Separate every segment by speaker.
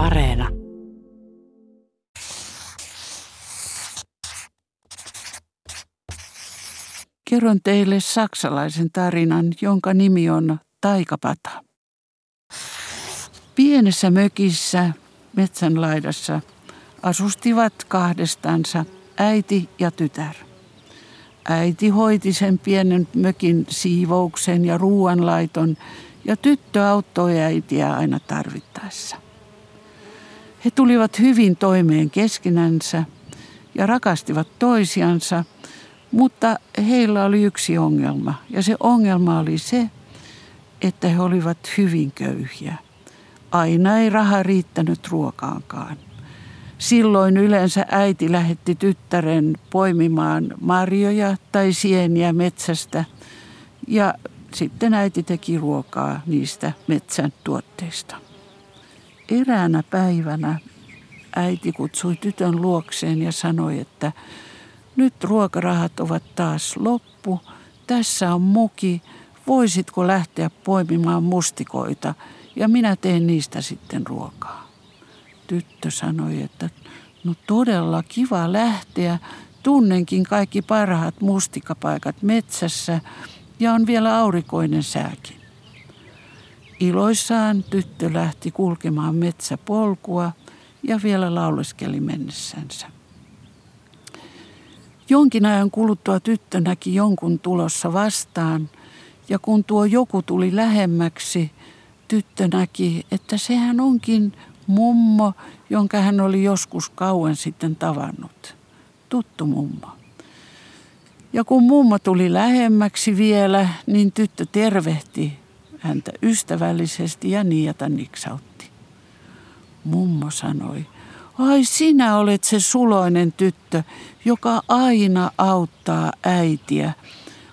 Speaker 1: Areena.
Speaker 2: Kerron teille saksalaisen tarinan, jonka nimi on Taikapata. Pienessä mökissä metsänlaidassa asustivat kahdestansa äiti ja tytär. Äiti hoiti sen pienen mökin siivouksen ja ruuanlaiton ja tyttö auttoi äitiä aina tarvittaessa. He tulivat hyvin toimeen keskenänsä ja rakastivat toisiansa, mutta heillä oli yksi ongelma ja se ongelma oli se, että he olivat hyvin köyhiä. Aina ei raha riittänyt ruokaankaan. Silloin yleensä äiti lähetti tyttären poimimaan marjoja tai sieniä metsästä ja sitten äiti teki ruokaa niistä metsän tuotteista. Eräänä päivänä äiti kutsui tytön luokseen ja sanoi, että nyt ruokarahat ovat taas loppu, tässä on muki, voisitko lähteä poimimaan mustikoita ja minä teen niistä sitten ruokaa. Tyttö sanoi, että no todella kiva lähteä, tunnenkin kaikki parhaat mustikapaikat metsässä ja on vielä aurinkoinen sääkin. Iloissaan tyttö lähti kulkemaan metsäpolkua ja vielä lauleskeli mennessänsä. Jonkin ajan kuluttua tyttö näki jonkun tulossa vastaan ja kun tuo joku tuli lähemmäksi, tyttö näki, että sehän onkin mummo, jonka hän oli joskus kauan sitten tavannut. Tuttu mummo. Ja kun mummo tuli lähemmäksi vielä, niin tyttö tervehti häntä ystävällisesti ja niitä niksautti. Mummo sanoi, ai sinä olet se suloinen tyttö, joka aina auttaa äitiä.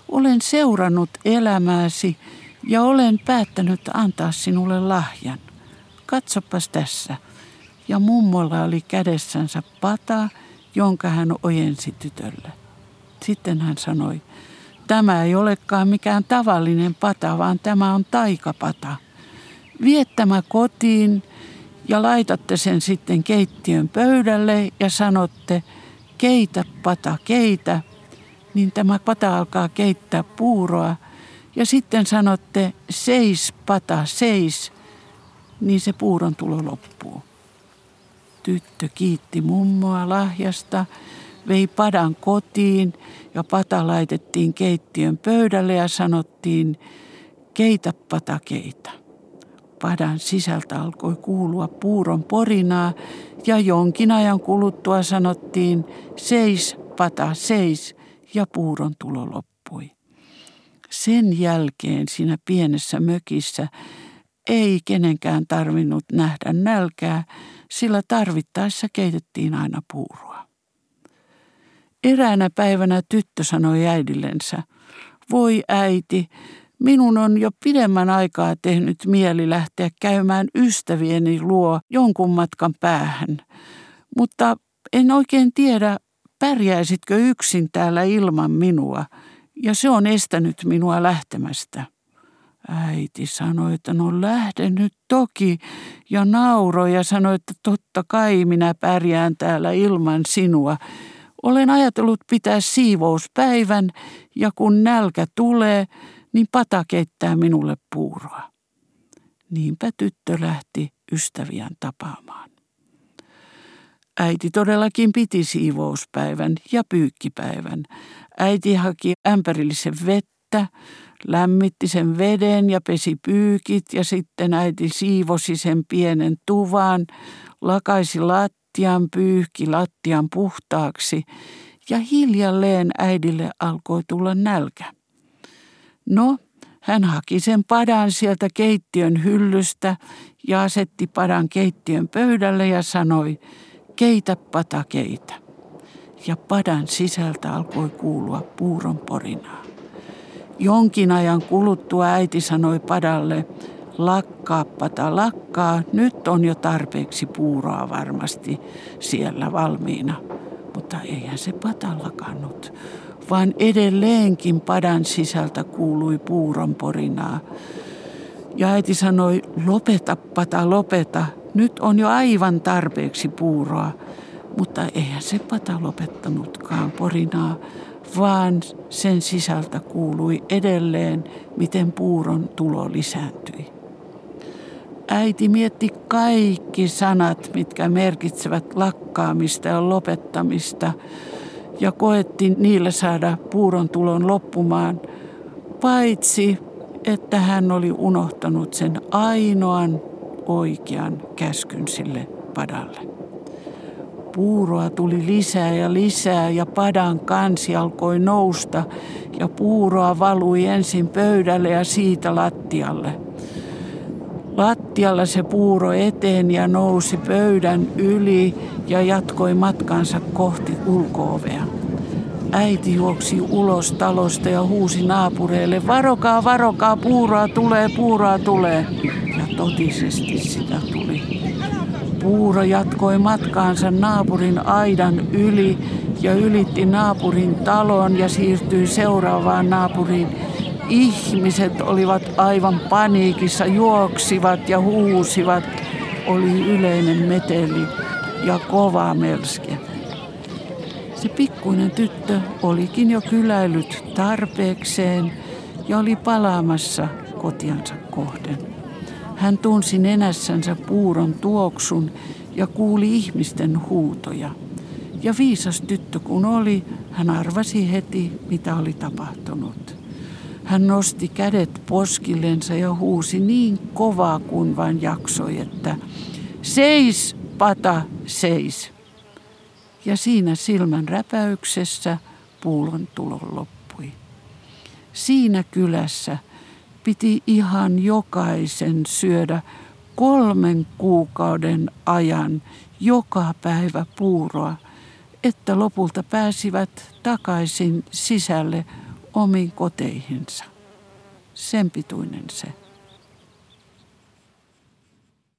Speaker 2: Olen seurannut elämääsi ja olen päättänyt antaa sinulle lahjan. Katsopas tässä. Ja mummolla oli kädessänsä pata, jonka hän ojensi tytölle. Sitten hän sanoi, tämä ei olekaan mikään tavallinen pata, vaan tämä on taikapata. Viettämä kotiin ja laitatte sen sitten keittiön pöydälle ja sanotte, keitä pata, keitä, niin tämä pata alkaa keittää puuroa. Ja sitten sanotte, seis pata, seis, niin se puuron tulo loppuu. Tyttö kiitti mummoa lahjasta, vei padan kotiin ja pata laitettiin keittiön pöydälle ja sanottiin, keitä pata keitä. Padan sisältä alkoi kuulua puuron porinaa ja jonkin ajan kuluttua sanottiin, seis pata, seis, ja puuron tulo loppui. Sen jälkeen siinä pienessä mökissä ei kenenkään tarvinnut nähdä nälkää, sillä tarvittaessa keitettiin aina puuroa. Eräänä päivänä tyttö sanoi äidillensä, voi äiti, minun on jo pidemmän aikaa tehnyt mieli lähteä käymään ystävieni luo jonkun matkan päähän, mutta en oikein tiedä, pärjäisitkö yksin täällä ilman minua, ja se on estänyt minua lähtemästä. Äiti sanoi, että no lähde nyt toki ja nauroi ja sanoi, että totta kai minä pärjään täällä ilman sinua. Olen ajatellut pitää siivouspäivän ja kun nälkä tulee, niin pata keittää minulle puuroa. Niinpä tyttö lähti ystäviään tapaamaan. Äiti todellakin piti siivouspäivän ja pyykkipäivän. Äiti haki ämpärillisen vettä, lämmitti sen veden ja pesi pyykit ja sitten äiti siivosi sen pienen tuvan, lakaisi lattian, pyyhki lattian puhtaaksi ja hiljalleen äidille alkoi tulla nälkä. No, hän haki sen padan sieltä keittiön hyllystä ja asetti padan keittiön pöydälle ja sanoi, keitä pata keitä. Ja padan sisältä alkoi kuulua puuron porinaa. Jonkin ajan kuluttua äiti sanoi padalle, lakkaa pata, lakkaa, nyt on jo tarpeeksi puuroa varmasti siellä valmiina. Mutta eihän se pata lakannut, vaan edelleenkin padan sisältä kuului puuron porinaa. Ja äiti sanoi, lopeta pata, lopeta, Nyt on jo aivan tarpeeksi puuroa, mutta eihän se pata lopettanutkaan porinaa, vaan sen sisältä kuului edelleen, miten puuron tulo lisääntyi. Äiti mietti kaikki sanat, mitkä merkitsevät lakkaamista ja lopettamista, ja koetti niillä saada puuron tulon loppumaan, paitsi että hän oli unohtanut sen ainoan oikean käskyn sille padalle. Puuroa tuli lisää ja lisää ja padan kansi alkoi nousta ja puuroa valui ensin pöydälle ja siitä lattialle. Lattialla se puuro eteen ja nousi pöydän yli ja jatkoi matkansa kohti ulkoovea. Äiti juoksi ulos talosta ja huusi naapureille, varokaa, varokaa, puuroa tulee, puuroa tulee. Ja totisesti sitä tuli. Puuro jatkoi matkaansa naapurin aidan yli ja ylitti naapurin talon ja siirtyi seuraavaan naapuriin. Ihmiset olivat aivan paniikissa, juoksivat ja huusivat. Oli yleinen meteli ja kova melske. Se pikkuinen tyttö olikin jo kyläillyt tarpeekseen ja oli palaamassa kotiansa kohden. Hän tunsi nenässänsä puuron tuoksun ja kuuli ihmisten huutoja. Ja viisas tyttö kun oli, hän arvasi heti, mitä oli tapahtunut. Hän nosti kädet poskillensa ja huusi niin kovaa kuin vain jaksoi, että seis, pata, seis ja siinä silmän räpäyksessä puulon tulo loppui. Siinä kylässä piti ihan jokaisen syödä kolmen kuukauden ajan joka päivä puuroa, että lopulta pääsivät takaisin sisälle omiin koteihinsa. Sen pituinen se.